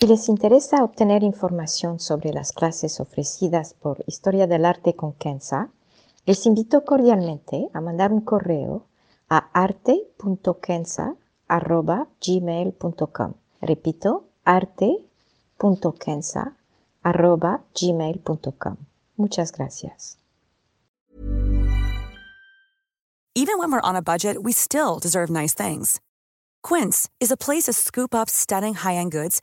Si les interesa obtener información sobre las clases ofrecidas por Historia del Arte con Kenza, les invito cordialmente a mandar un correo a arte.kenza.gmail.com. Repito, arte.kenza.gmail.com. Muchas gracias. Even when we're on a budget, we still deserve nice things. Quince is a place to scoop up stunning high-end goods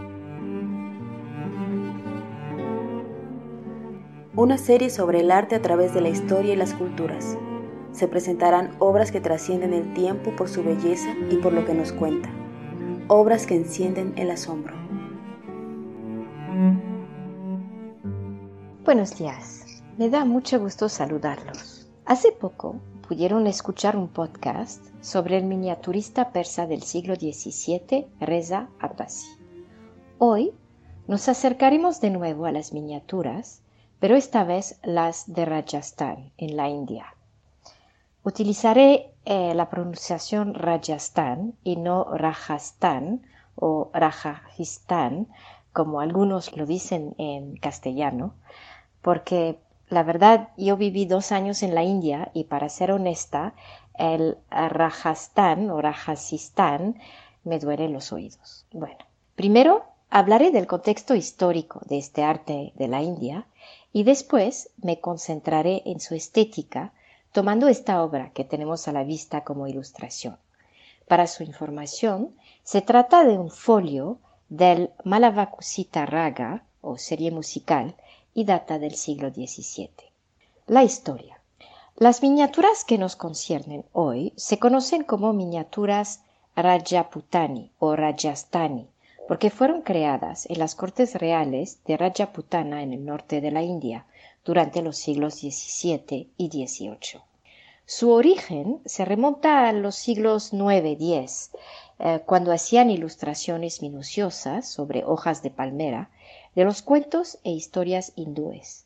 Una serie sobre el arte a través de la historia y las culturas. Se presentarán obras que trascienden el tiempo por su belleza y por lo que nos cuenta. Obras que encienden el asombro. Buenos días. Me da mucho gusto saludarlos. Hace poco pudieron escuchar un podcast sobre el miniaturista persa del siglo XVII, Reza Abbasi. Hoy nos acercaremos de nuevo a las miniaturas pero esta vez las de Rajasthan, en la India. Utilizaré eh, la pronunciación Rajasthan y no Rajasthan o Rajasthan, como algunos lo dicen en castellano, porque la verdad yo viví dos años en la India y para ser honesta, el Rajasthan o Rajasthan me duele los oídos. Bueno, primero hablaré del contexto histórico de este arte de la India y después me concentraré en su estética, tomando esta obra que tenemos a la vista como ilustración. Para su información, se trata de un folio del Malavakusita Raga, o serie musical, y data del siglo XVII. La historia. Las miniaturas que nos conciernen hoy se conocen como miniaturas Rajaputani o Rajasthani, porque fueron creadas en las cortes reales de Rajaputana en el norte de la India durante los siglos XVII y XVIII. Su origen se remonta a los siglos IX-X, eh, cuando hacían ilustraciones minuciosas sobre hojas de palmera de los cuentos e historias hindúes.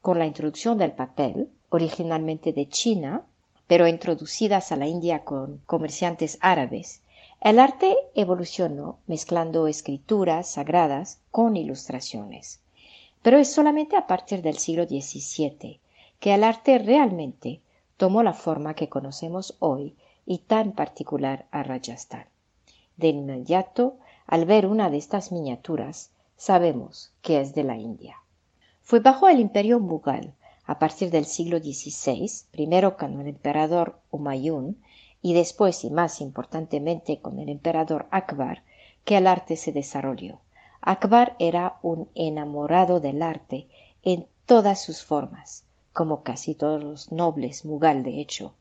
Con la introducción del papel, originalmente de China, pero introducidas a la India con comerciantes árabes, el arte evolucionó mezclando escrituras sagradas con ilustraciones. Pero es solamente a partir del siglo XVII que el arte realmente tomó la forma que conocemos hoy y tan particular a Rajasthan. De inmediato, al ver una de estas miniaturas, sabemos que es de la India. Fue bajo el imperio mughal, a partir del siglo XVI, primero con el emperador Humayun, y después y más importantemente con el emperador Akbar que el arte se desarrolló. Akbar era un enamorado del arte en todas sus formas, como casi todos los nobles mughal de hecho,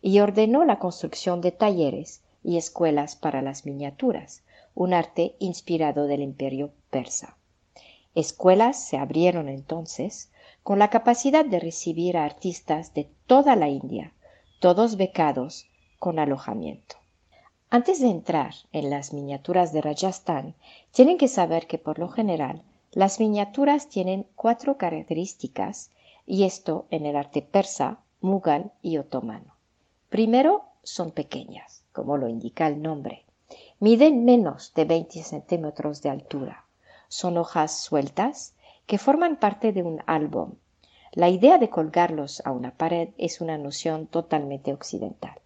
y ordenó la construcción de talleres y escuelas para las miniaturas, un arte inspirado del imperio persa. Escuelas se abrieron entonces con la capacidad de recibir a artistas de toda la India, todos becados alojamiento. Antes de entrar en las miniaturas de Rajasthan, tienen que saber que por lo general las miniaturas tienen cuatro características y esto en el arte persa, mughal y otomano. Primero, son pequeñas, como lo indica el nombre. Miden menos de 20 centímetros de altura. Son hojas sueltas que forman parte de un álbum. La idea de colgarlos a una pared es una noción totalmente occidental.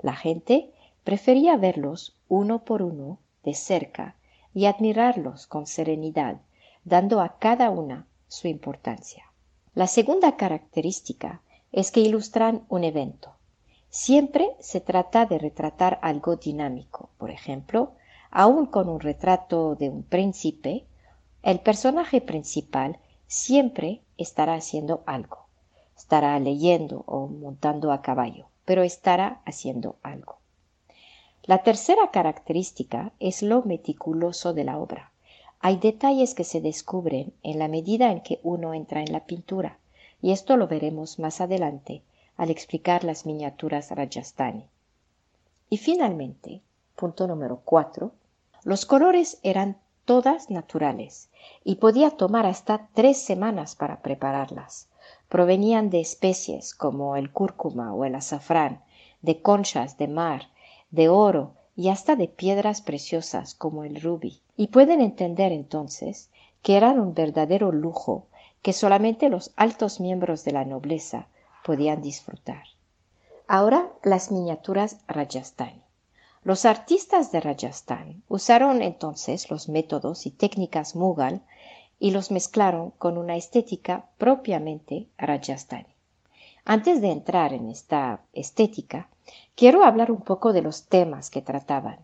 La gente prefería verlos uno por uno de cerca y admirarlos con serenidad, dando a cada una su importancia. La segunda característica es que ilustran un evento. Siempre se trata de retratar algo dinámico. Por ejemplo, aun con un retrato de un príncipe, el personaje principal siempre estará haciendo algo. Estará leyendo o montando a caballo pero estará haciendo algo. La tercera característica es lo meticuloso de la obra. hay detalles que se descubren en la medida en que uno entra en la pintura, y esto lo veremos más adelante al explicar las miniaturas Rajasthani. Y finalmente, punto número 4, los colores eran todas naturales y podía tomar hasta tres semanas para prepararlas. Provenían de especies como el cúrcuma o el azafrán, de conchas de mar, de oro y hasta de piedras preciosas como el rubí. Y pueden entender entonces que eran un verdadero lujo que solamente los altos miembros de la nobleza podían disfrutar. Ahora las miniaturas Rajasthani. Los artistas de Rajasthan usaron entonces los métodos y técnicas Mughal y los mezclaron con una estética propiamente Rajasthani. Antes de entrar en esta estética, quiero hablar un poco de los temas que trataban.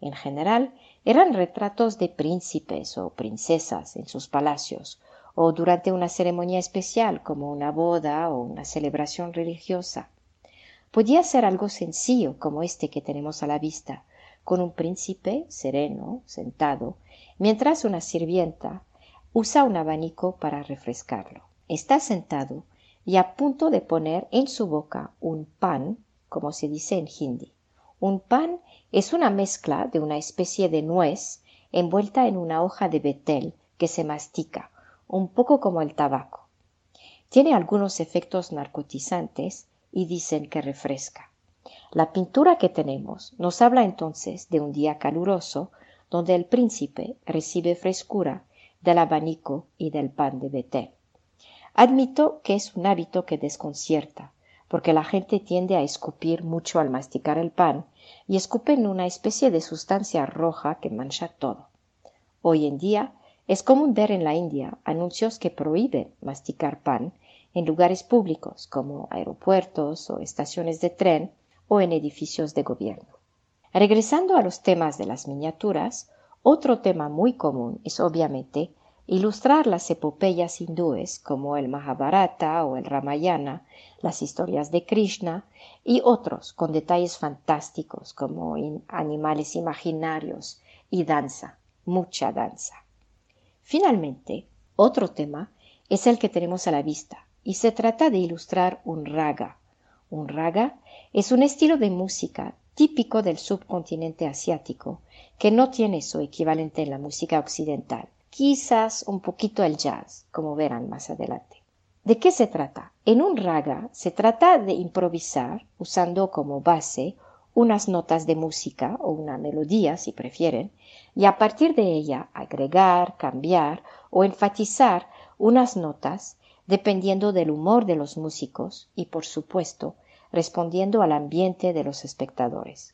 En general, eran retratos de príncipes o princesas en sus palacios, o durante una ceremonia especial como una boda o una celebración religiosa. Podía ser algo sencillo como este que tenemos a la vista, con un príncipe sereno, sentado, mientras una sirvienta usa un abanico para refrescarlo. Está sentado y a punto de poner en su boca un pan, como se dice en hindi. Un pan es una mezcla de una especie de nuez envuelta en una hoja de betel que se mastica, un poco como el tabaco. Tiene algunos efectos narcotizantes y dicen que refresca. La pintura que tenemos nos habla entonces de un día caluroso donde el príncipe recibe frescura del abanico y del pan de Betel. Admito que es un hábito que desconcierta, porque la gente tiende a escupir mucho al masticar el pan y escupen una especie de sustancia roja que mancha todo. Hoy en día es común ver en la India anuncios que prohíben masticar pan en lugares públicos como aeropuertos o estaciones de tren o en edificios de gobierno. Regresando a los temas de las miniaturas, otro tema muy común es obviamente ilustrar las epopeyas hindúes como el Mahabharata o el Ramayana, las historias de Krishna y otros con detalles fantásticos como animales imaginarios y danza, mucha danza. Finalmente, otro tema es el que tenemos a la vista, y se trata de ilustrar un raga. Un raga es un estilo de música típico del subcontinente asiático que no tiene su equivalente en la música occidental, quizás un poquito el jazz, como verán más adelante. ¿De qué se trata? En un raga se trata de improvisar usando como base unas notas de música o una melodía, si prefieren, y a partir de ella agregar, cambiar o enfatizar unas notas dependiendo del humor de los músicos y, por supuesto, respondiendo al ambiente de los espectadores,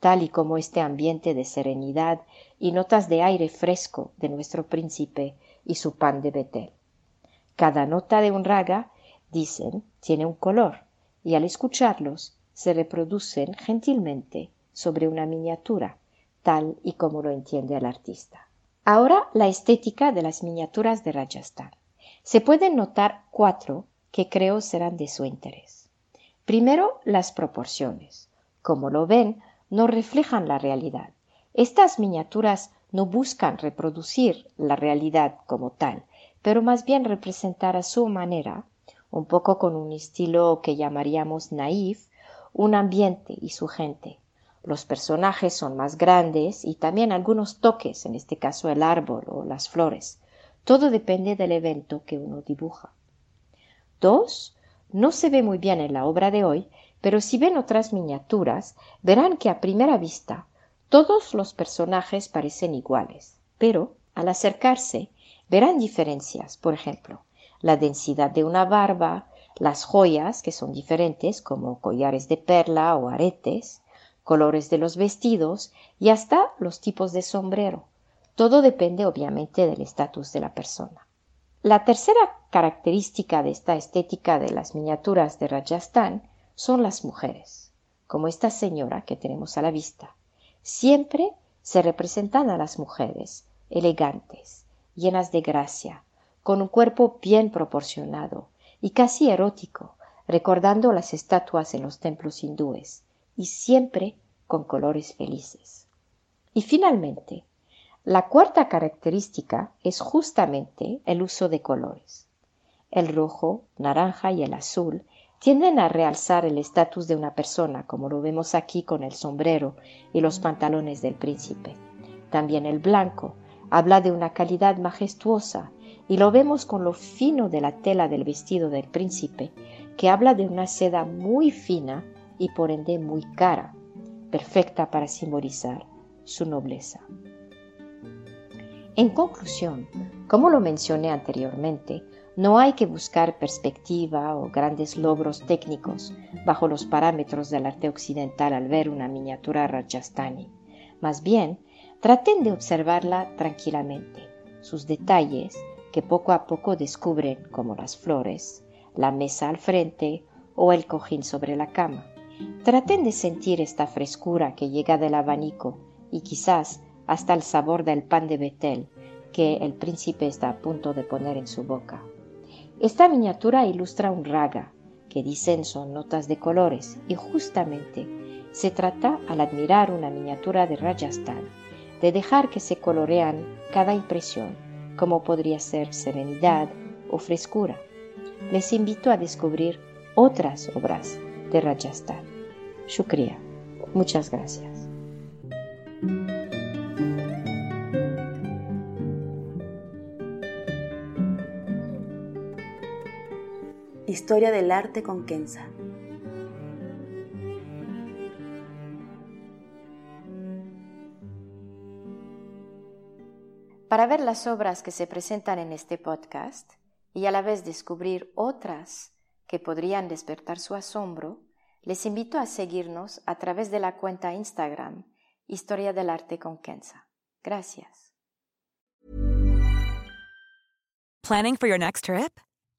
tal y como este ambiente de serenidad y notas de aire fresco de nuestro príncipe y su pan de Betel. Cada nota de un raga, dicen, tiene un color, y al escucharlos se reproducen gentilmente sobre una miniatura, tal y como lo entiende el artista. Ahora la estética de las miniaturas de Rajasthan. Se pueden notar cuatro que creo serán de su interés. Primero, las proporciones. Como lo ven, no reflejan la realidad. Estas miniaturas no buscan reproducir la realidad como tal, pero más bien representar a su manera, un poco con un estilo que llamaríamos naif, un ambiente y su gente. Los personajes son más grandes y también algunos toques, en este caso el árbol o las flores. Todo depende del evento que uno dibuja. Dos, no se ve muy bien en la obra de hoy, pero si ven otras miniaturas, verán que a primera vista todos los personajes parecen iguales, pero al acercarse verán diferencias, por ejemplo, la densidad de una barba, las joyas, que son diferentes, como collares de perla o aretes, colores de los vestidos y hasta los tipos de sombrero. Todo depende obviamente del estatus de la persona. La tercera característica de esta estética de las miniaturas de Rajasthan son las mujeres, como esta señora que tenemos a la vista. Siempre se representan a las mujeres elegantes, llenas de gracia, con un cuerpo bien proporcionado y casi erótico, recordando las estatuas en los templos hindúes, y siempre con colores felices. Y finalmente, La cuarta característica es justamente el uso de colores. El rojo, naranja y el azul tienden a realzar el estatus de una persona, como lo vemos aquí con el sombrero y los pantalones del príncipe. También el blanco habla de una calidad majestuosa y lo vemos con lo fino de la tela del vestido del príncipe, que habla de una seda muy fina y por ende muy cara, perfecta para simbolizar su nobleza. En conclusión, como lo mencioné anteriormente, no hay que buscar perspectiva o grandes logros técnicos bajo los parámetros del arte occidental al ver una miniatura Rajasthani. Más bien, traten de observarla tranquilamente, sus detalles, que poco a poco descubren como las flores, la mesa al frente o el cojín sobre la cama. Traten de sentir esta frescura que llega del abanico y quizás hasta el sabor del pan de Betel que el príncipe está a punto de poner en su boca. Esta miniatura ilustra un raga, que dicen son notas de colores, y justamente se trata, al admirar una miniatura de Rajasthan, de dejar que se colorean cada impresión, como podría ser serenidad o frescura. Les invito a descubrir otras obras de Rajasthan. Shukriya. Muchas gracias. Historia del arte con Kenza. Para ver las obras que se presentan en este podcast y a la vez descubrir otras que podrían despertar su asombro, les invito a seguirnos a través de la cuenta Instagram Historia del Arte con Kenza. Gracias. Planning for your next trip?